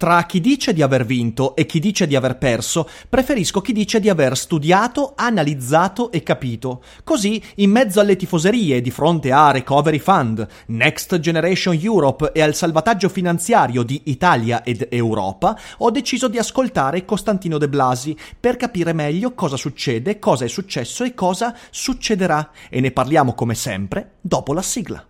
Tra chi dice di aver vinto e chi dice di aver perso, preferisco chi dice di aver studiato, analizzato e capito. Così, in mezzo alle tifoserie di fronte a Recovery Fund, Next Generation Europe e al salvataggio finanziario di Italia ed Europa, ho deciso di ascoltare Costantino De Blasi per capire meglio cosa succede, cosa è successo e cosa succederà. E ne parliamo come sempre dopo la sigla.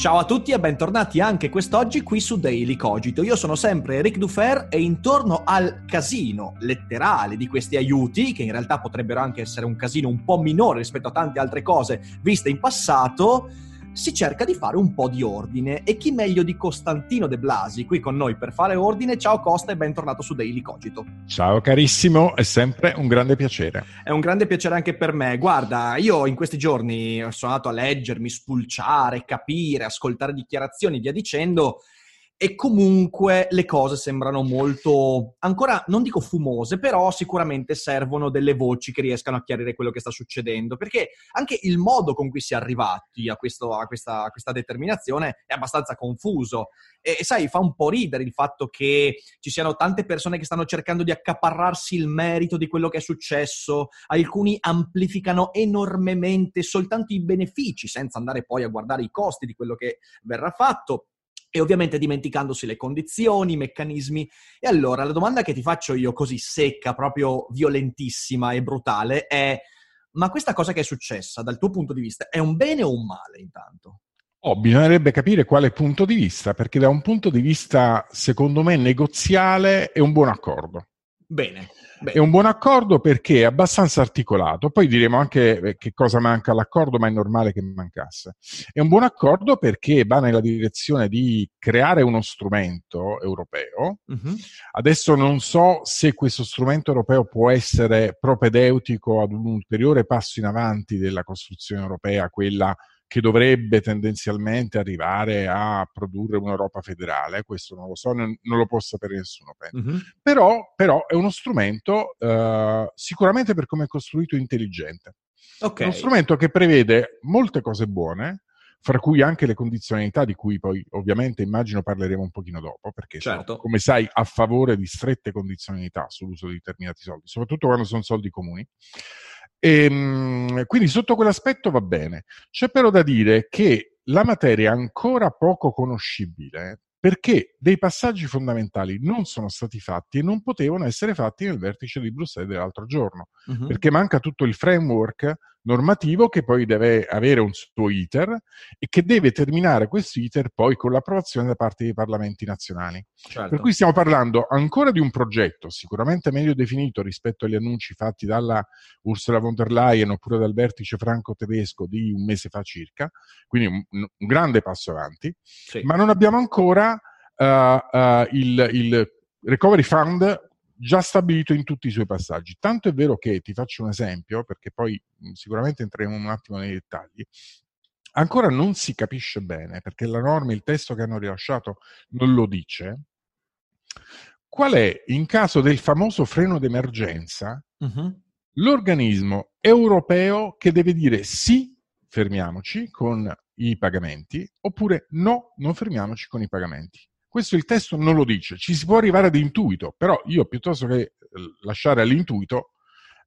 Ciao a tutti e bentornati anche quest'oggi qui su Daily Cogito. Io sono sempre Ric Dufer e intorno al casino letterale di questi aiuti, che in realtà potrebbero anche essere un casino un po' minore rispetto a tante altre cose viste in passato, si cerca di fare un po' di ordine e chi meglio di Costantino De Blasi qui con noi per fare ordine. Ciao Costa e bentornato su Daily Cogito. Ciao carissimo, è sempre un grande piacere. È un grande piacere anche per me. Guarda, io in questi giorni sono andato a leggermi, spulciare, capire, ascoltare dichiarazioni via dicendo e comunque le cose sembrano molto, ancora non dico fumose, però sicuramente servono delle voci che riescano a chiarire quello che sta succedendo, perché anche il modo con cui si è arrivati a, questo, a, questa, a questa, determinazione è abbastanza confuso. E, e, sai, fa un po' ridere il fatto che ci siano tante persone che stanno cercando di accaparrarsi il merito di quello che è successo, alcuni amplificano enormemente soltanto i benefici, senza andare poi a guardare i costi di quello che verrà fatto e ovviamente dimenticandosi le condizioni, i meccanismi. E allora la domanda che ti faccio io così secca, proprio violentissima e brutale è ma questa cosa che è successa dal tuo punto di vista è un bene o un male intanto? Oh, bisognerebbe capire quale punto di vista, perché da un punto di vista, secondo me, negoziale è un buon accordo. Bene. Beh. È un buon accordo perché è abbastanza articolato, poi diremo anche eh, che cosa manca all'accordo, ma è normale che mancasse. È un buon accordo perché va nella direzione di creare uno strumento europeo. Uh-huh. Adesso non so se questo strumento europeo può essere propedeutico ad un ulteriore passo in avanti della costruzione europea, quella che dovrebbe tendenzialmente arrivare a produrre un'Europa federale, questo non lo so, non, non lo può sapere nessuno, penso. Mm-hmm. Però, però, è uno strumento uh, sicuramente per come è costruito intelligente. Okay. È uno strumento che prevede molte cose buone, fra cui anche le condizionalità di cui poi ovviamente immagino parleremo un pochino dopo, perché certo. sono, come sai, a favore di strette condizionalità sull'uso di determinati soldi, soprattutto quando sono soldi comuni. E, ehm, quindi sotto quell'aspetto va bene. C'è però da dire che la materia è ancora poco conoscibile perché dei passaggi fondamentali non sono stati fatti e non potevano essere fatti nel vertice di Bruxelles dell'altro giorno, uh-huh. perché manca tutto il framework normativo che poi deve avere un suo iter e che deve terminare questo iter poi con l'approvazione da parte dei parlamenti nazionali. Certo. Per cui stiamo parlando ancora di un progetto sicuramente meglio definito rispetto agli annunci fatti dalla Ursula von der Leyen oppure dal vertice franco-tedesco di un mese fa circa, quindi un, un grande passo avanti, sì. ma non abbiamo ancora uh, uh, il, il Recovery Fund già stabilito in tutti i suoi passaggi. Tanto è vero che ti faccio un esempio, perché poi sicuramente entreremo un attimo nei dettagli. Ancora non si capisce bene, perché la norma, il testo che hanno rilasciato non lo dice, qual è, in caso del famoso freno d'emergenza, uh-huh. l'organismo europeo che deve dire sì, fermiamoci con i pagamenti, oppure no, non fermiamoci con i pagamenti. Questo il testo non lo dice, ci si può arrivare ad intuito, però io piuttosto che eh, lasciare all'intuito,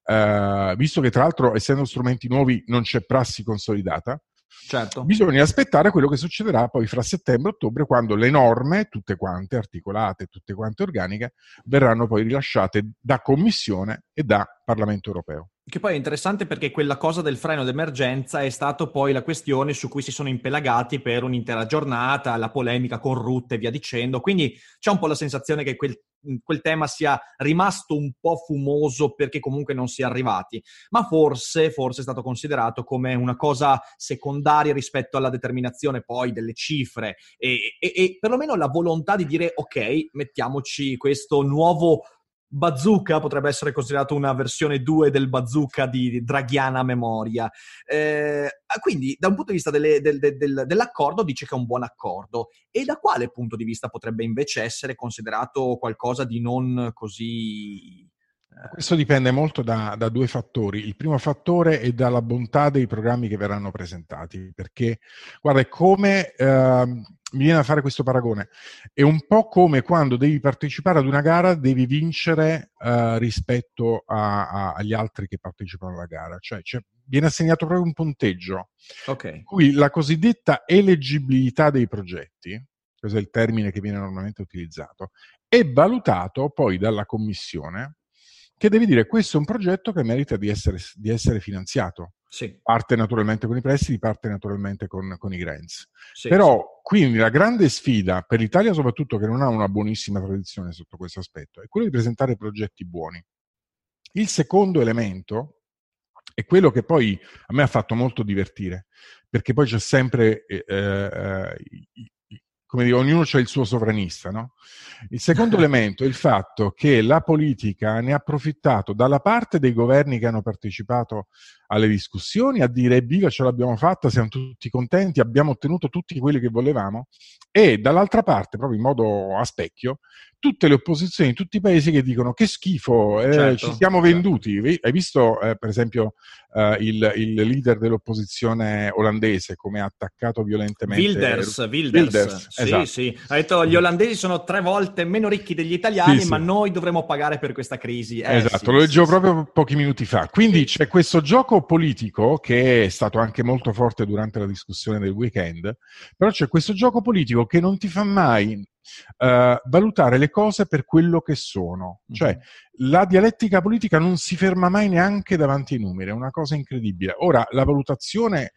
eh, visto che tra l'altro essendo strumenti nuovi non c'è prassi consolidata, certo. bisogna aspettare quello che succederà poi fra settembre e ottobre quando le norme, tutte quante articolate, tutte quante organiche, verranno poi rilasciate da Commissione e da Parlamento europeo. Che poi è interessante perché quella cosa del freno d'emergenza è stato poi la questione su cui si sono impelagati per un'intera giornata, la polemica con Rutte e via dicendo. Quindi c'è un po' la sensazione che quel, quel tema sia rimasto un po' fumoso perché comunque non si è arrivati. Ma forse, forse è stato considerato come una cosa secondaria rispetto alla determinazione poi delle cifre e, e, e perlomeno la volontà di dire ok, mettiamoci questo nuovo bazooka potrebbe essere considerato una versione 2 del bazooka di Draghiana memoria. Eh, quindi, da un punto di vista delle, del, del, dell'accordo, dice che è un buon accordo. E da quale punto di vista potrebbe invece essere considerato qualcosa di non così questo dipende molto da, da, due fattori. Il primo fattore è dalla bontà dei programmi che verranno presentati, perché guarda, è come eh, mi viene a fare questo paragone. È un po' come quando devi partecipare ad una gara, devi vincere eh, rispetto a, a, agli altri che partecipano alla gara, cioè, cioè viene assegnato proprio un punteggio. Okay. Cui la cosiddetta eleggibilità dei progetti, questo è il termine che viene normalmente utilizzato, è valutato poi dalla commissione che devi dire questo è un progetto che merita di essere, di essere finanziato. Sì. Parte naturalmente con i prestiti, parte naturalmente con, con i grants. Sì, Però quindi la grande sfida per l'Italia, soprattutto che non ha una buonissima tradizione sotto questo aspetto, è quello di presentare progetti buoni. Il secondo elemento è quello che poi a me ha fatto molto divertire, perché poi c'è sempre eh, eh, come dire, ognuno c'è il suo sovranista, no? Il secondo elemento è il fatto che la politica ne ha approfittato dalla parte dei governi che hanno partecipato alle discussioni a dire viva ce l'abbiamo fatta, siamo tutti contenti, abbiamo ottenuto tutti quelli che volevamo e dall'altra parte, proprio in modo a specchio, tutte le opposizioni tutti i paesi che dicono che schifo, eh, certo, ci siamo certo. venduti. Hai visto eh, per esempio eh, il, il, leader dell'opposizione olandese come ha attaccato violentemente Wilders, Wilders. Wilders sì, esatto. sì. Ha detto gli olandesi sono tre volte meno ricchi degli italiani, sì, ma sì. noi dovremo pagare per questa crisi. Eh, esatto, lo leggevo proprio pochi minuti fa. Quindi c'è questo gioco politico che è stato anche molto forte durante la discussione del weekend, però c'è questo gioco politico che non ti fa mai Uh, valutare le cose per quello che sono. Mm-hmm. Cioè, la dialettica politica non si ferma mai neanche davanti ai numeri, è una cosa incredibile. Ora, la valutazione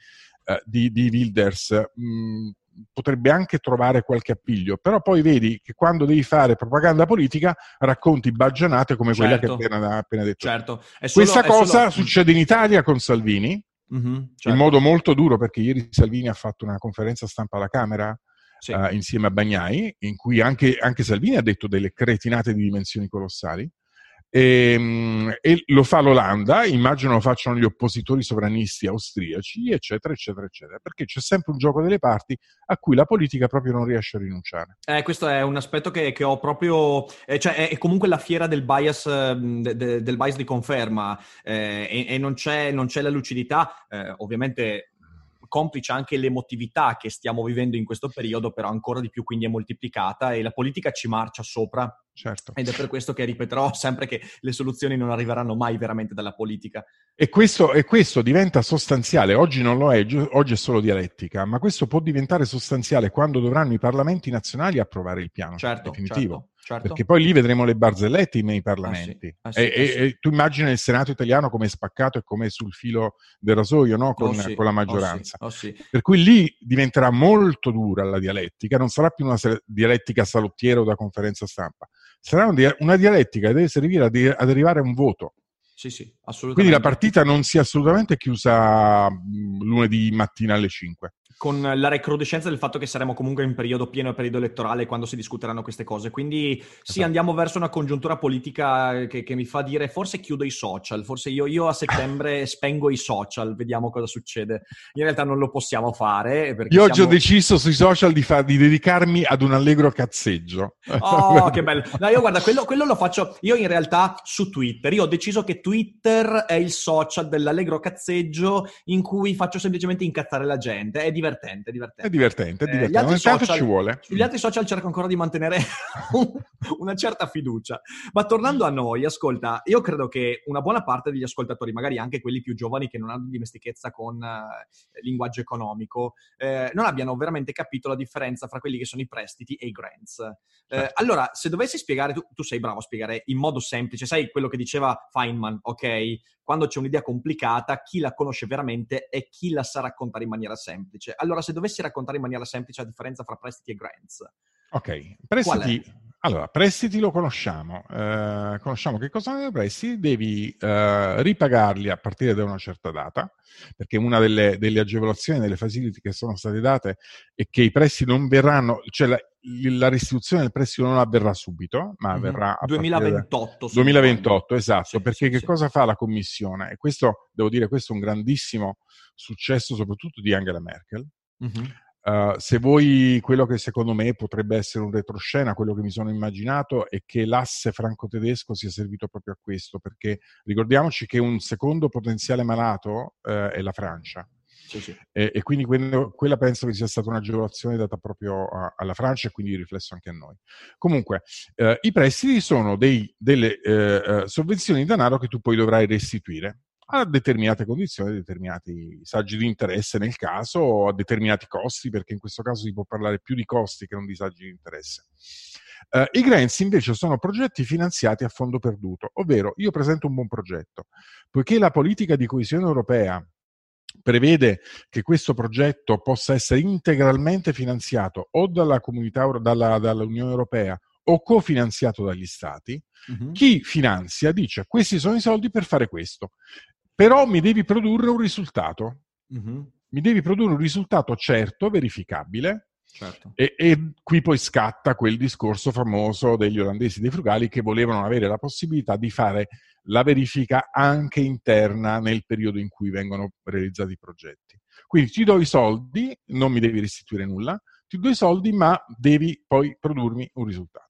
uh, di, di, Wilders mh, mm, potrebbe anche trovare qualche appiglio, però poi vedi che quando devi fare propaganda politica racconti baggianate come certo. quella che certo. appena, appena detto. Certo. Solo, Questa cosa solo... succede in Italia con Salvini, mm-hmm, certo. in modo molto duro perché ieri Salvini ha fatto una conferenza stampa alla Camera sì. uh, insieme a Bagnai, in cui anche, anche, Salvini ha detto delle cretinate di dimensioni colossali. E, ehm, e, lo fa l'Olanda, immagino lo facciano gli oppositori sovranisti austriaci, eccetera, eccetera, eccetera, perché c'è sempre un gioco delle parti a cui la politica proprio non riesce a rinunciare. Eh, questo è un aspetto che, che ho proprio, eh, cioè è, è, comunque la fiera del bias, de, de, del bias di conferma eh, e, e non, c'è, non, c'è, la lucidità, eh, ovviamente complice anche l'emotività che stiamo vivendo in questo periodo, però ancora di più quindi è moltiplicata e la politica ci marcia sopra. Certo. Ed è per questo che ripeterò sempre che le soluzioni non arriveranno mai veramente dalla politica. E questo, e questo diventa sostanziale, oggi non lo è, oggi è solo dialettica, ma questo può diventare sostanziale quando dovranno i parlamenti nazionali approvare il piano certo, definitivo. Certo. Certo. Perché poi lì vedremo le barzellette nei parlamenti. Ah, sì. Ah, sì, e, ah, sì. e, tu immagini il Senato italiano come spaccato e come sul filo del rasoio no? con, oh, con, la oh, maggioranza. Oh, per cui lì diventerà molto dura la dialettica, non sarà più una dialettica salottiera o da conferenza stampa, sarà una dialettica che deve servire ad, arrivare a un voto. Sì, sì, assolutamente. Quindi la partita non si è assolutamente chiusa lunedì mattina alle 5 con la recrudescenza del fatto che saremo comunque in periodo pieno e periodo elettorale quando si discuteranno queste cose. Quindi sì, esatto. andiamo verso una congiuntura politica che, che, mi fa dire forse chiudo i social, forse io, io, a settembre spengo i social, vediamo cosa succede. In realtà non lo possiamo fare. Io oggi ho deciso sui social di, fa, di, dedicarmi ad un allegro cazzeggio. Oh, che bello. No, io guarda, quello, quello, lo faccio io in realtà su Twitter. Io ho deciso che Twitter è il social dell'allegro cazzeggio in cui faccio semplicemente incazzare la gente. È divertente divertente, divertente. È divertente, è divertente. Eh, social, ci vuole. Sugli altri social cerco ancora di mantenere un, una certa fiducia. Ma tornando a noi, ascolta, io credo che una buona parte degli ascoltatori, magari anche quelli più giovani che non hanno dimestichezza con eh, linguaggio economico, eh, non abbiano veramente capito la differenza fra quelli che sono i prestiti e i grants. Eh, certo. allora, se dovessi spiegare, tu, tu, sei bravo a spiegare in modo semplice, sai quello che diceva Feynman, ok? Quando c'è un'idea complicata, chi la conosce veramente e chi la sa raccontare in maniera semplice. Allora, se dovessi raccontare in maniera semplice la differenza fra prestiti e grants, Ok, prestiti. Allora, prestiti lo conosciamo. Eh, conosciamo che cosa sono i prestiti, devi eh, ripagarli a partire da una certa data, perché una delle, delle, agevolazioni, delle facility che sono state date è che i prestiti non verranno, cioè la, la restituzione del prestito non avverrà subito, ma mm-hmm. avverrà a 2028. 2028, esatto, sì, perché sì, che sì. cosa fa la Commissione? E questo, devo dire, questo è un grandissimo successo soprattutto di Angela Merkel. Mm-hmm Uh, se voi, quello che secondo me potrebbe essere un retroscena, quello che mi sono immaginato è che l'asse franco-tedesco sia servito proprio a questo, perché ricordiamoci che un secondo potenziale malato uh, è la Francia. Sì, sì. E, e, quindi quello, quella penso che sia stata un'agevolazione data proprio a, alla Francia e quindi riflesso anche a noi. Comunque, uh, i prestiti sono dei, delle sovvenzioni di denaro che tu poi dovrai restituire a determinate condizioni, a determinati saggi di interesse nel caso, o a determinati costi, perché in questo caso si può parlare più di costi che non di saggi di interesse. Uh, I grants invece sono progetti finanziati a fondo perduto, ovvero io presento un buon progetto, poiché la politica di coesione europea prevede che questo progetto possa essere integralmente finanziato o dalla comunità, dalla, dall'Unione Europea o cofinanziato dagli stati, uh-huh. chi finanzia dice questi sono i soldi per fare questo però mi devi produrre un risultato. Mm-hmm. Mi devi produrre un risultato certo, verificabile. Certo. E, e, qui poi scatta quel discorso famoso degli olandesi dei frugali che volevano avere la possibilità di fare la verifica anche interna nel periodo in cui vengono realizzati i progetti. Quindi ti do i soldi, non mi devi restituire nulla, ti do i soldi, ma devi poi produrmi un risultato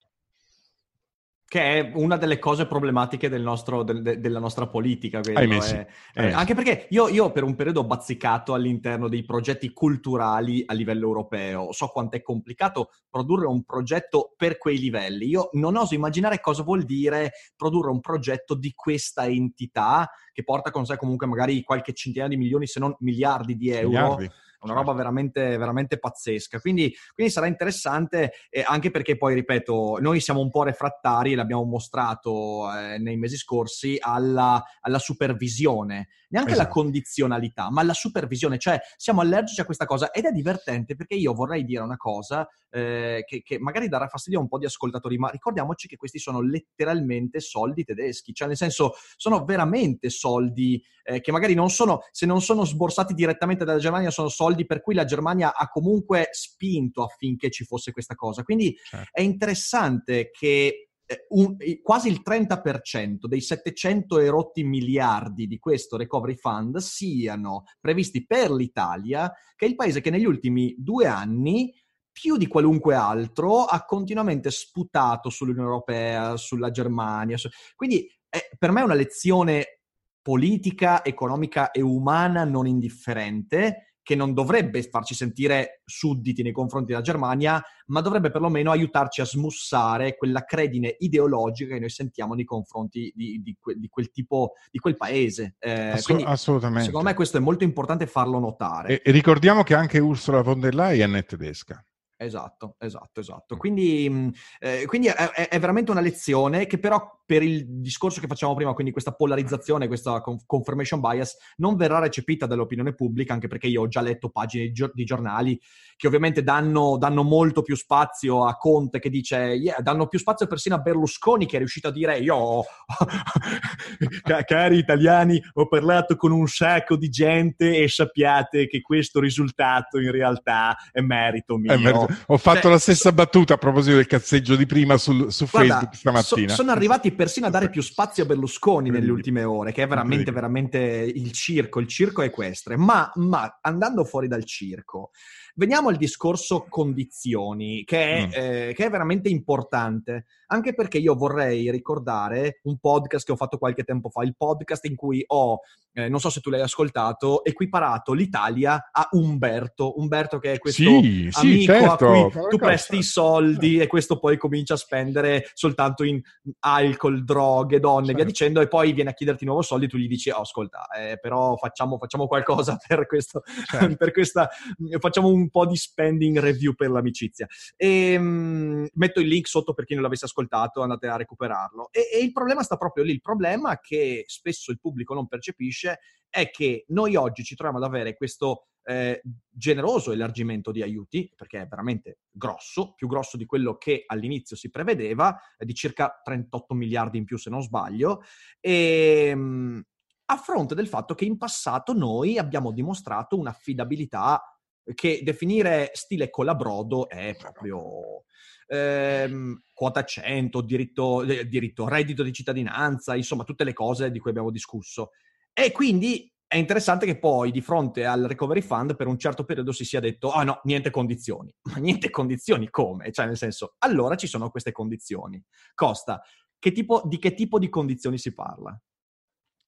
che è una delle cose problematiche del nostro, del, de, della nostra politica. Vedo, sì. è, è, anche perché io, io, per un periodo ho bazzicato all'interno dei progetti culturali a livello europeo. So quanto è complicato produrre un progetto per quei livelli. Io non oso immaginare cosa vuol dire produrre un progetto di questa entità che porta con sé comunque magari qualche centinaia di milioni, se non miliardi di euro. Miliardi una roba veramente, veramente pazzesca. Quindi, quindi sarà interessante eh, anche perché poi, ripeto, noi siamo un po' refrattari, l'abbiamo mostrato eh, nei mesi scorsi, alla, alla supervisione, neanche esatto. alla condizionalità, ma alla supervisione, cioè siamo allergici a questa cosa ed è divertente perché io vorrei dire una cosa eh, che, che, magari darà fastidio a un po' di ascoltatori, ma ricordiamoci che questi sono letteralmente soldi tedeschi, cioè nel senso sono veramente soldi eh, che magari non sono, se non sono sborsati direttamente dalla Germania, sono soldi per cui la Germania ha comunque spinto affinché ci fosse questa cosa. Quindi certo. è interessante che eh, un, quasi il 30% dei 700 erotti miliardi di questo recovery fund siano previsti per l'Italia, che è il paese che negli ultimi due anni più di qualunque altro ha continuamente sputato sull'Unione Europea, sulla Germania. Su... Quindi è, per me è una lezione politica, economica e umana non indifferente che non dovrebbe farci sentire sudditi nei confronti della Germania, ma dovrebbe perlomeno aiutarci a smussare quella credine ideologica che noi sentiamo nei confronti di, di, di quel tipo, di quel paese. Eh, Assu- quindi, assolutamente. Secondo me questo è molto importante farlo notare. E, e ricordiamo che anche Ursula von der Leyen è tedesca. Esatto, esatto, esatto. Quindi, eh, quindi è, è, veramente una lezione che però per il discorso che facciamo prima, quindi questa polarizzazione, questa confirmation bias, non verrà recepita dall'opinione pubblica, anche perché io ho già letto pagine di giornali che ovviamente danno, danno molto più spazio a Conte che dice, yeah, danno più spazio persino a Berlusconi che è riuscito a dire, io, cari italiani, ho parlato con un sacco di gente e sappiate che questo risultato in realtà è merito mio. È merito ho fatto cioè, la stessa battuta a proposito del cazzeggio di prima sul, su guarda, Facebook stamattina. So, sono arrivati persino a dare più spazio a Berlusconi nelle ultime ore, che è veramente, veramente il circo, il circo equestre. Ma, ma andando fuori dal circo, Veniamo al discorso condizioni, che è, mm. eh, che è, veramente importante, anche perché io vorrei ricordare un podcast che ho fatto qualche tempo fa, il podcast in cui ho, eh, non so se tu l'hai ascoltato, equiparato l'Italia a Umberto, Umberto che è questo sì, amico, certo, a cui tu presti i soldi e questo poi comincia a spendere soltanto in alcol, droghe, donne, certo. via dicendo, e poi viene a chiederti nuovo soldi, tu gli dici, oh, ascolta, eh, però facciamo, facciamo, qualcosa per questo, certo. per questa, facciamo un po' di spending review per l'amicizia. E, ehm, mh, metto il link sotto per chi non l'avesse ascoltato, andate a recuperarlo. E, e il problema sta proprio lì, il problema che spesso il pubblico non percepisce è che noi oggi ci troviamo ad avere questo eh, generoso elargimento di aiuti, perché è veramente grosso, più grosso di quello che all'inizio si prevedeva, di circa 38 miliardi in più se non sbaglio, e, ehm, a fronte del fatto che in passato noi abbiamo dimostrato un'affidabilità che definire stile colabrodo è proprio ehm, quota 100, diritto, eh, diritto, reddito di cittadinanza, insomma tutte le cose di cui abbiamo discusso. E quindi è interessante che poi di fronte al recovery fund per un certo periodo si sia detto ah no, niente condizioni. Ma niente condizioni come? Cioè nel senso, allora ci sono queste condizioni. Costa, che tipo, di che tipo di condizioni si parla?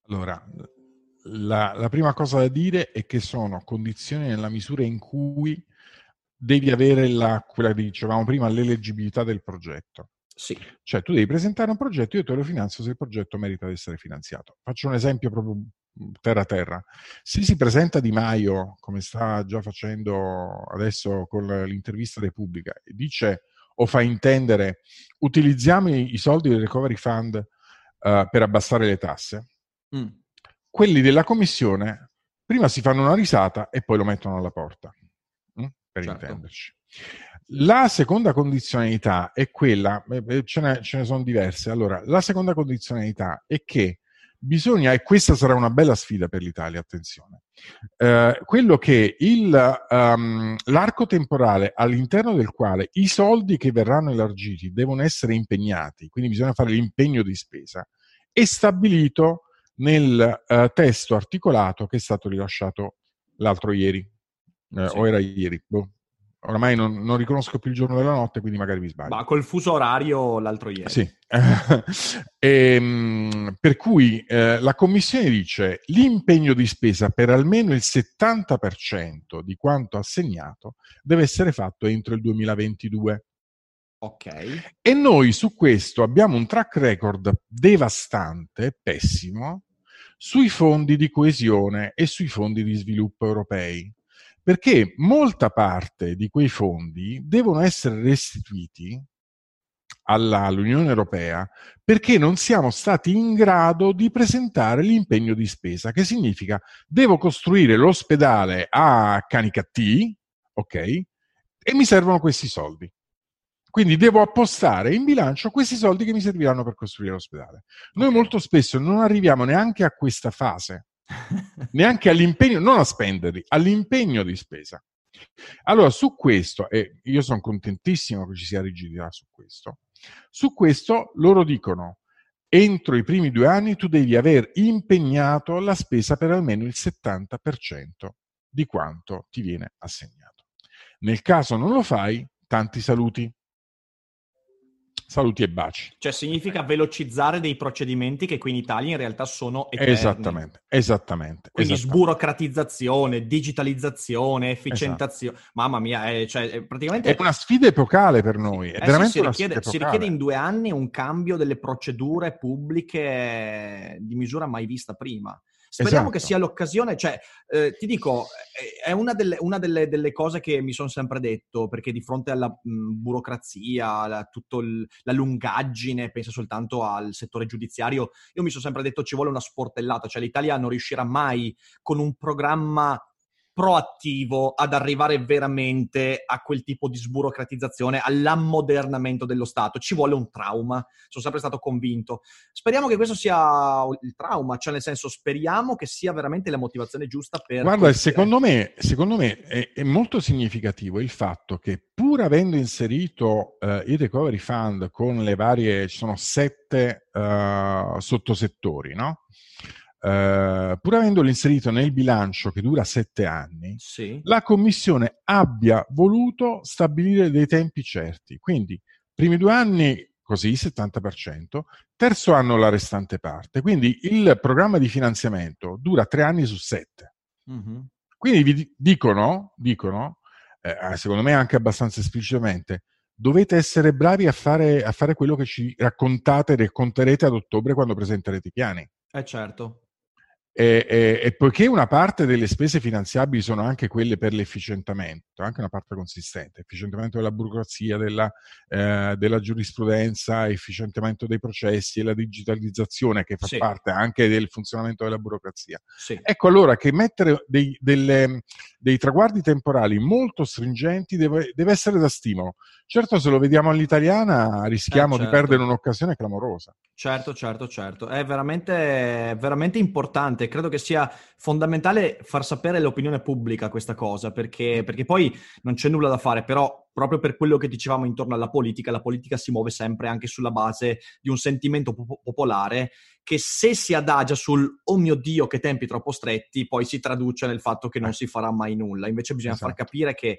Allora, la, la prima cosa da dire è che sono condizioni nella misura in cui devi avere la, quella che dicevamo prima, l'eleggibilità del progetto. Sì. Cioè tu devi presentare un progetto, io te lo finanzio se il progetto merita di essere finanziato. Faccio un esempio proprio terra a terra. Se si presenta Di Maio, come sta già facendo adesso con l'intervista Repubblica, e dice o fa intendere utilizziamo i, i soldi del recovery fund uh, per abbassare le tasse, mm. Quelli della commissione prima si fanno una risata e poi lo mettono alla porta, mm? per certo. intenderci. La seconda condizionalità è quella, ce ne, ce ne sono diverse. Allora, la seconda condizionalità è che bisogna, e questa sarà una bella sfida per l'Italia, attenzione, eh, quello che il, um, l'arco temporale all'interno del quale i soldi che verranno elargiti devono essere impegnati, quindi bisogna fare l'impegno di spesa, è stabilito nel uh, testo articolato che è stato rilasciato l'altro ieri, eh, sì. o era ieri, boh, oramai non, non, riconosco più il giorno della notte, quindi magari mi sbaglio. Ma col fuso orario l'altro ieri. Sì. e, ehm, per cui eh, la Commissione dice l'impegno di spesa per almeno il 70% di quanto assegnato deve essere fatto entro il 2022. Ok. E noi su questo abbiamo un track record devastante, pessimo, sui fondi di coesione e sui fondi di sviluppo europei perché molta parte di quei fondi devono essere restituiti alla, all'Unione Europea perché non siamo stati in grado di presentare l'impegno di spesa, che significa devo costruire l'ospedale a Canicattì, ok? E mi servono questi soldi. Quindi devo appostare in bilancio questi soldi che mi serviranno per costruire l'ospedale. Noi molto spesso non arriviamo neanche a questa fase neanche all'impegno, non a spenderli, all'impegno di spesa. Allora, su questo, e io sono contentissimo che ci sia rigidità su questo, su questo loro dicono, entro i primi due anni tu devi aver impegnato la spesa per almeno il 70% di quanto ti viene assegnato. Nel caso non lo fai, tanti saluti. Saluti e baci. Cioè significa velocizzare dei procedimenti che qui in Italia in realtà sono eterni. Esattamente, esattamente. Quindi esattamente. sburocratizzazione, digitalizzazione, efficientazione. Esatto. Mamma mia, è, cioè, è praticamente... È una sfida epocale per noi, è eh veramente sì, si, richiede, si richiede in due anni un cambio delle procedure pubbliche di misura mai vista prima. Speriamo esatto. che sia l'occasione, cioè, eh, ti dico, è una, delle, una delle, delle, cose che mi sono sempre detto, perché di fronte alla mh, burocrazia, la, tutta la lungaggine, penso soltanto al settore giudiziario, io mi sono sempre detto ci vuole una sportellata, cioè l'Italia non riuscirà mai con un programma proattivo ad arrivare veramente a quel tipo di sburocratizzazione, all'ammodernamento dello Stato. Ci vuole un trauma, sono sempre stato convinto. Speriamo che questo sia il trauma, cioè nel senso speriamo che sia veramente la motivazione giusta per... Guarda, secondo me, secondo me è, è, molto significativo il fatto che pur avendo inserito uh, il Recovery Fund con le varie, ci sono sette uh, sottosettori, no? Uh, pur avendolo inserito nel bilancio che dura sette anni, sì. la Commissione abbia voluto stabilire dei tempi certi. Quindi, primi due anni così, 70%, terzo anno la restante parte. Quindi il programma di finanziamento dura tre anni su sette. Mm-hmm. Quindi vi dicono, dicono eh, secondo me anche abbastanza esplicitamente, dovete essere bravi a fare, a fare quello che ci raccontate, racconterete ad ottobre quando presenterete i piani. Eh certo. E, e, e, poiché una parte delle spese finanziabili sono anche quelle per l'efficientamento, anche una parte consistente, efficientamento della burocrazia, della, eh, della giurisprudenza, efficientamento dei processi e la digitalizzazione che fa sì. parte anche del funzionamento della burocrazia. Sì. Ecco allora che mettere dei, delle, dei traguardi temporali molto stringenti deve, deve, essere da stimolo. Certo, se lo vediamo all'italiana rischiamo eh, certo. di perdere un'occasione clamorosa. Certo, certo, certo. È veramente, veramente importante. Credo che sia fondamentale far sapere all'opinione pubblica questa cosa, perché, perché poi non c'è nulla da fare, però proprio per quello che dicevamo intorno alla politica, la politica si muove sempre anche sulla base di un sentimento pop- popolare che se si adagia sul oh mio Dio che tempi troppo stretti, poi si traduce nel fatto che non si farà mai nulla. Invece bisogna esatto. far capire che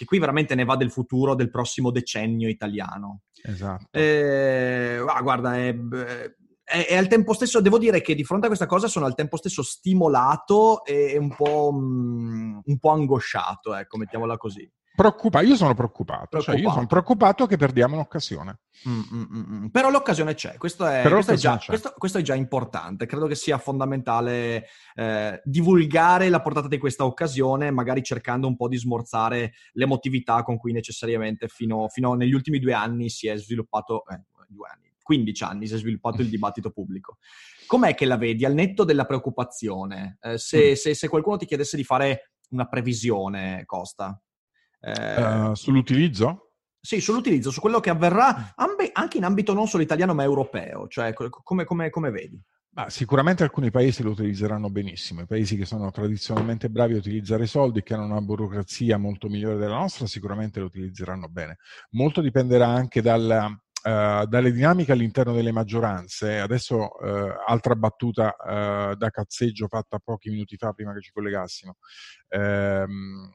che qui veramente ne va del futuro del prossimo decennio italiano. Esatto. Eh, ah, guarda, è, è, è, al tempo stesso, devo dire che di fronte a questa cosa sono al tempo stesso stimolato e un po', um, un po angosciato, ecco, mettiamola così. Preoccupa- io sono preoccupato, preoccupato. Cioè io sono preoccupato che perdiamo un'occasione. Mm, mm, mm. mm. Però l'occasione c'è, questo è, questo, è già, questo, questo è, già, importante. Credo che sia fondamentale eh, divulgare la portata di questa occasione, magari cercando un po' di smorzare l'emotività con cui necessariamente fino, fino negli ultimi due anni si è sviluppato, eh, due anni, 15 anni si è sviluppato il dibattito pubblico. Com'è che la vedi al netto della preoccupazione? Eh, se, mm. se, se qualcuno ti chiedesse di fare una previsione, Costa? Eh, uh, sull'utilizzo? Sì, sull'utilizzo, su quello che avverrà mm. ambe, anche in ambito non solo italiano ma europeo, cioè come, come, come vedi? Ma sicuramente alcuni paesi lo utilizzeranno benissimo, i paesi che sono tradizionalmente bravi a utilizzare soldi, che hanno una burocrazia molto migliore della nostra, sicuramente lo utilizzeranno bene. Molto dipenderà anche dalla, uh, dalle dinamiche all'interno delle maggioranze. Adesso uh, altra battuta uh, da cazzeggio fatta pochi minuti fa prima che ci collegassimo. Um,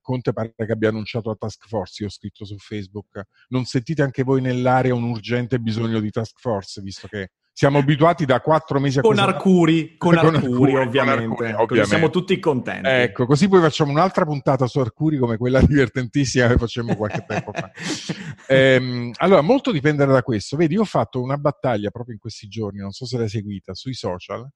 Conte pare che abbia annunciato la task force, io ho scritto su Facebook, non sentite anche voi nell'area un urgente bisogno di task force, visto che siamo abituati da quattro mesi a con Arcuri, con, con Arcuri, Arcuri ovviamente. Con Arcuri, ovviamente. Siamo tutti contenti. Ecco, così poi facciamo un'altra puntata su Arcuri come quella divertentissima che facemmo qualche tempo fa. Ehm, allora, molto dipenderà da questo. Vedi, io ho fatto una battaglia proprio in questi giorni, non so se l'hai seguita, sui social,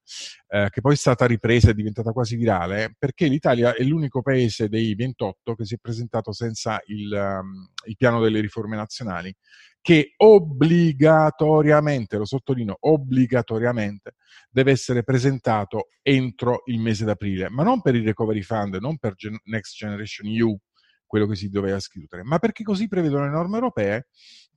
eh, che poi è stata ripresa e è diventata quasi virale, perché l'Italia è l'unico paese dei 28 che si è presentato senza il, um, il piano delle riforme nazionali che obbligatoriamente, lo sottolineo, obbligatoriamente deve essere presentato entro il mese d'aprile, ma non per il Recovery Fund, non per Next Generation EU, quello che si doveva scrivere, ma perché così prevedono le norme europee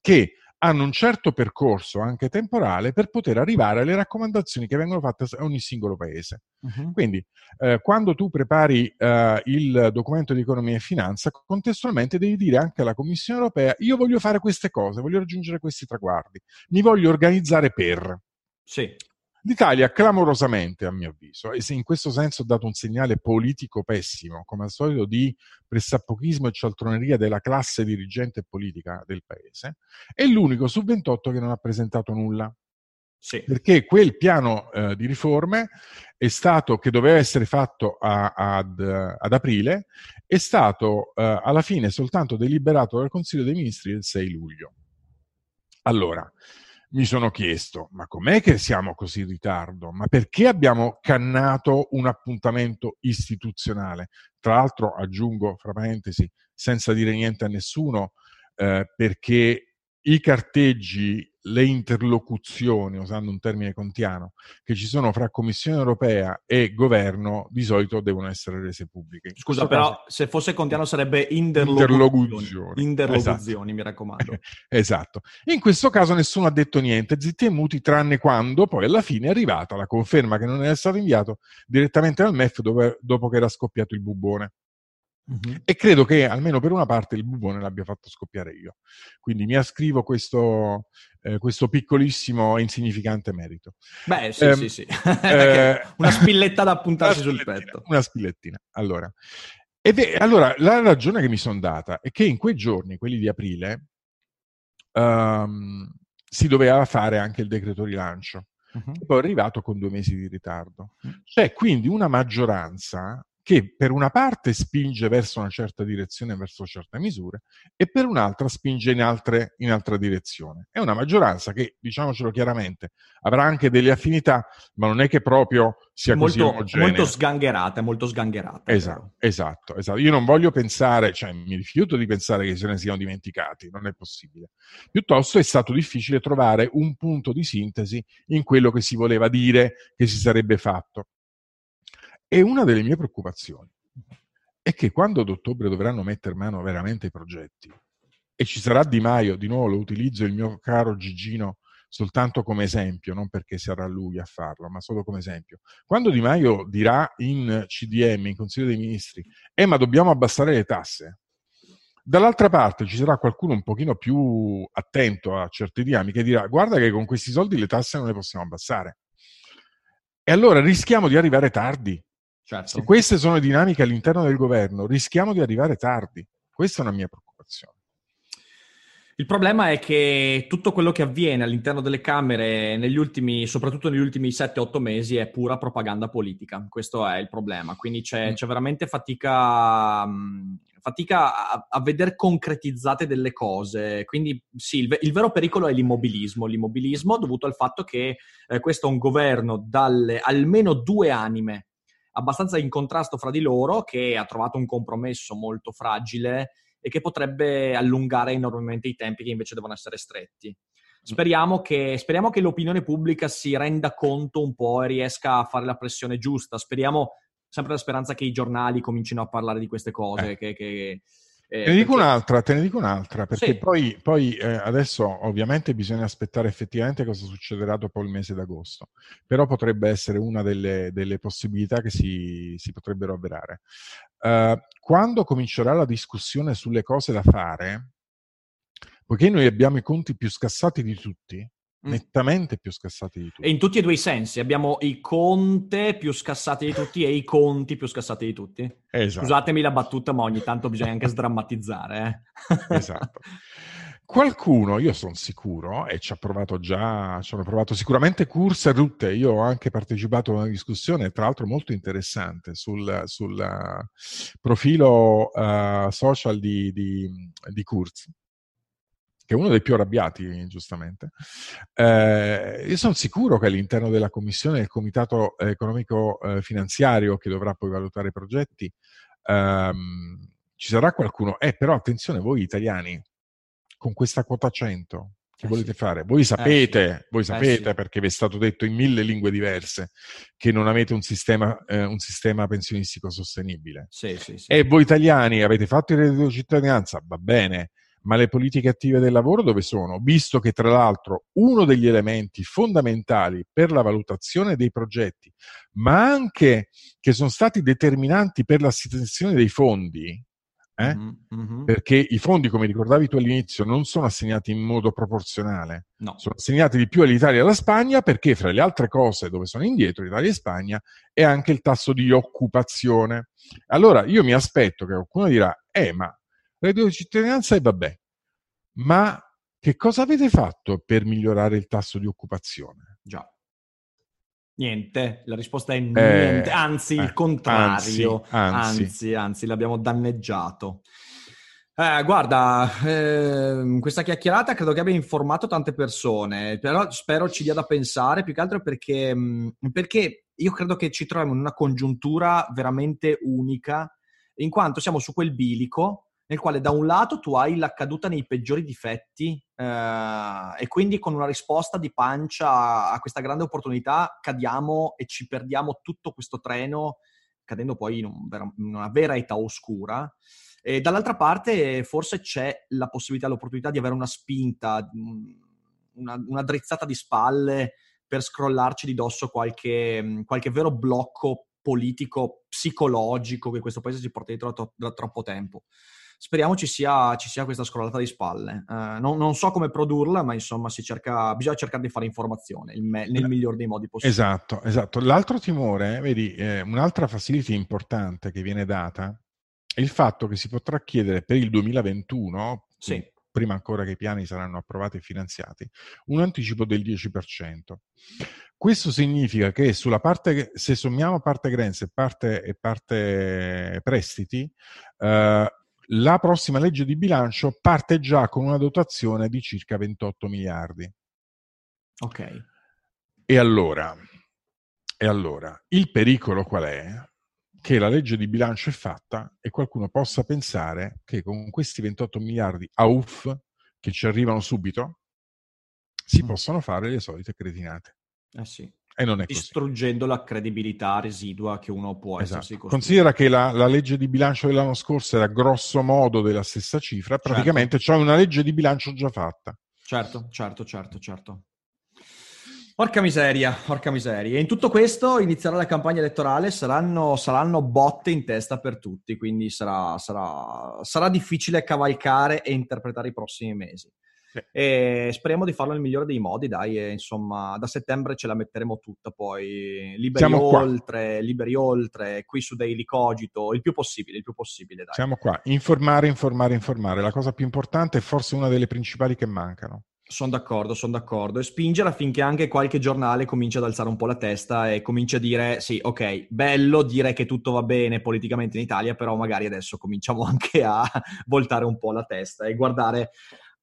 che hanno un certo percorso anche temporale per poter arrivare alle raccomandazioni che vengono fatte a ogni singolo paese. Uh-huh. Quindi, eh, quando tu prepari eh, il documento di economia e finanza, contestualmente devi dire anche alla Commissione europea: io voglio fare queste cose, voglio raggiungere questi traguardi, mi voglio organizzare per. Sì. L'Italia clamorosamente, a mio avviso, e se in questo senso ha dato un segnale politico pessimo, come al solito di pressappochismo e cialtroneria della classe dirigente e politica del paese, è l'unico su 28 che non ha presentato nulla. Sì. Perché quel piano eh, di riforme è stato, che doveva essere fatto a, ad, ad, aprile, è stato eh, alla fine soltanto deliberato dal Consiglio dei Ministri il 6 luglio. Allora, mi sono chiesto, ma com'è che siamo così in ritardo? Ma perché abbiamo cannato un appuntamento istituzionale? Tra l'altro, aggiungo, fra parentesi, senza dire niente a nessuno, eh, perché i carteggi le interlocuzioni, usando un termine contiano, che ci sono fra Commissione europea e governo di solito devono essere rese pubbliche. Scusa, però caso... se fosse contiano sarebbe interlocuzioni. Interlocuzioni, esatto. mi raccomando. esatto. In questo caso nessuno ha detto niente, zitti e muti, tranne quando poi alla fine è arrivata la conferma che non era stato inviato direttamente dal MEF dove, dopo che era scoppiato il bubone. Uh-huh. E credo che almeno per una parte il bubone l'abbia fatto scoppiare io. Quindi mi ascrivo questo, eh, questo piccolissimo e insignificante merito. Beh, sì, eh, sì, sì. eh, una spilletta da appuntarsi sul petto. Una spillettina. Allora, ed è, allora, la ragione che mi sono data è che in quei giorni, quelli di aprile, um, si doveva fare anche il decreto rilancio. Uh-huh. poi è arrivato con due mesi di ritardo. C'è quindi una maggioranza che per una parte spinge verso una certa direzione, verso certe misure, e per un'altra spinge in, altre, in altra direzione. È una maggioranza che, diciamocelo chiaramente, avrà anche delle affinità, ma non è che proprio sia molto, così omogenea. Molto sgangherata, molto sgangherata. Esatto, esatto, esatto. Io non voglio pensare, cioè mi rifiuto di pensare che se ne siano dimenticati, non è possibile. Piuttosto è stato difficile trovare un punto di sintesi in quello che si voleva dire che si sarebbe fatto. E una delle mie preoccupazioni è che quando ad ottobre dovranno mettere mano veramente ai progetti e ci sarà Di Maio, di nuovo lo utilizzo il mio caro Gigino soltanto come esempio, non perché sarà lui a farlo, ma solo come esempio. Quando Di Maio dirà in CDM, in Consiglio dei Ministri, eh ma dobbiamo abbassare le tasse, dall'altra parte ci sarà qualcuno un pochino più attento a certi diami che dirà guarda che con questi soldi le tasse non le possiamo abbassare. E allora rischiamo di arrivare tardi Certo. Se queste sono dinamiche all'interno del governo, rischiamo di arrivare tardi. Questa è una mia preoccupazione. Il problema è che tutto quello che avviene all'interno delle Camere, negli ultimi, soprattutto negli ultimi 7-8 mesi, è pura propaganda politica. Questo è il problema. Quindi c'è, mm. c'è veramente fatica, mm, fatica a, a vedere concretizzate delle cose. Quindi sì, il, il, vero pericolo è l'immobilismo. L'immobilismo dovuto al fatto che eh, questo è un governo dalle almeno due anime abbastanza in contrasto fra di loro, che ha trovato un compromesso molto fragile e che potrebbe allungare enormemente i tempi che invece devono essere stretti. Speriamo che, speriamo che l'opinione pubblica si renda conto un po' e riesca a fare la pressione giusta. Speriamo, sempre la speranza che i giornali comincino a parlare di queste cose, eh. che, che eh, te, ne dico un'altra, te ne dico un'altra, perché sì. poi, poi eh, adesso ovviamente bisogna aspettare effettivamente cosa succederà dopo il mese d'agosto, però potrebbe essere una delle, delle possibilità che si, si potrebbero avverare. Uh, quando comincerà la discussione sulle cose da fare, poiché noi abbiamo i conti più scassati di tutti. Nettamente più scassati di tutti. E in tutti e due i sensi, abbiamo i conte più scassati di tutti e i conti più scassati di tutti. Esatto. Scusatemi la battuta, ma ogni tanto bisogna anche sdrammatizzare. Eh? esatto. Qualcuno, io sono sicuro, e ci ha provato già, ci hanno provato sicuramente Curse e Rutte, io ho anche partecipato a una discussione, tra l'altro molto interessante, sul, sul uh, profilo uh, social di, di, di Kurz, che è uno dei più arrabbiati, giustamente. Eh, io sono sicuro che all'interno della commissione del comitato economico eh, finanziario che dovrà poi valutare i progetti ehm, ci sarà qualcuno. Eh, però attenzione, voi italiani, con questa quota 100, che eh volete sì. fare? Voi sapete, eh sì. voi eh sapete sì. perché vi è stato detto in mille lingue diverse che non avete un sistema, eh, un sistema pensionistico sostenibile. E voi italiani avete fatto il reddito di cittadinanza? Va bene ma le politiche attive del lavoro dove sono? Visto che tra l'altro uno degli elementi fondamentali per la valutazione dei progetti, ma anche che sono stati determinanti per l'assegnazione dei fondi, eh? mm-hmm. perché i fondi, come ricordavi tu all'inizio, non sono assegnati in modo proporzionale, no. sono assegnati di più all'Italia e alla Spagna perché, fra le altre cose dove sono indietro Italia e Spagna, è anche il tasso di occupazione. Allora io mi aspetto che qualcuno dirà, eh ma reddito di cittadinanza e vabbè. Ma che cosa avete fatto per migliorare il tasso di occupazione? Già. Niente, la risposta è niente, eh, anzi eh, il contrario, anzi, anzi. anzi, anzi l'abbiamo danneggiato. Eh, guarda, eh, questa chiacchierata credo che abbia informato tante persone, però spero ci dia da pensare, più che altro perché, mm, perché io credo che ci troviamo in una congiuntura veramente unica, in quanto siamo su quel bilico nel quale da un lato tu hai la caduta nei peggiori difetti eh, e quindi con una risposta di pancia a questa grande opportunità cadiamo e ci perdiamo tutto questo treno cadendo poi in, un, in una vera età oscura. E dall'altra parte forse c'è la possibilità, l'opportunità di avere una spinta, una, una drizzata di spalle per scrollarci di dosso qualche, qualche vero blocco politico, psicologico che questo paese ci porta dietro da, da troppo tempo speriamo ci sia, ci sia questa scrollata di spalle. Uh, non, non, so come produrla, ma insomma cerca, bisogna cercare di fare informazione me, nel eh, miglior dei modi possibili. Esatto, esatto. L'altro timore, vedi, eh, un'altra facility importante che viene data è il fatto che si potrà chiedere per il 2021, sì. prima ancora che i piani saranno approvati e finanziati, un anticipo del 10%. Questo significa che sulla parte, se sommiamo parte grants e parte, e parte prestiti, eh, la prossima legge di bilancio parte già con una dotazione di circa 28 miliardi. Ok. E allora, e allora, il pericolo qual è? Che la legge di bilancio è fatta e qualcuno possa pensare che con questi 28 miliardi a UF che ci arrivano subito si mm. possono fare le solite cretinate. Eh sì. Distruggendo la credibilità residua che uno può esatto. essersi costruito. Considera che la, la, legge di bilancio dell'anno scorso era grosso modo della stessa cifra, certo. praticamente certo. c'è una legge di bilancio già fatta. Certo, certo, certo, certo. Porca miseria, porca miseria. E in tutto questo inizierà la campagna elettorale, saranno, saranno botte in testa per tutti, quindi sarà, sarà, sarà difficile cavalcare e interpretare i prossimi mesi. E speriamo di farlo nel migliore dei modi, dai, e, insomma, da settembre ce la metteremo tutta poi, liberi Siamo oltre, qua. liberi oltre, qui su Daily Cogito, il più possibile, il più possibile, dai. Siamo qua, informare, informare, informare, la cosa più importante è forse una delle principali che mancano. Sono d'accordo, sono d'accordo. E spingere affinché anche qualche giornale cominci ad alzare un po' la testa e cominci a dire: sì, ok, bello dire che tutto va bene politicamente in Italia, però magari adesso cominciamo anche a voltare un po' la testa e guardare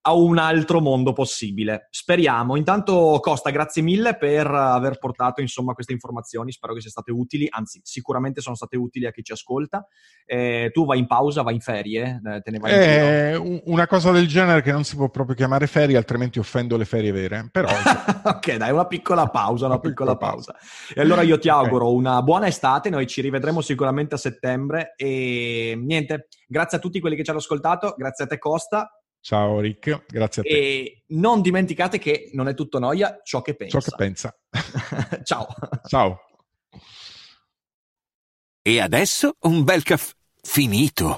a un altro mondo possibile. Speriamo. Intanto Costa, grazie mille per aver portato insomma queste informazioni, spero che siano state utili, anzi sicuramente sono state utili a chi ci ascolta. Eh, tu vai in pausa, vai in ferie, eh, te ne vai eh, in Una cosa del genere che non si può proprio chiamare ferie, altrimenti offendo le ferie vere. Però... ok, dai, una piccola pausa, una, una piccola, piccola pausa. pausa. E allora io ti auguro okay. una buona estate, noi ci rivedremo sicuramente a settembre e niente, grazie a tutti quelli che ci hanno ascoltato, grazie a te Costa Ciao Rick, grazie a te. E non dimenticate che non è tutto noia ciò che pensa. Ciò che pensa. Ciao. Ciao. E adesso un bel caffè finito.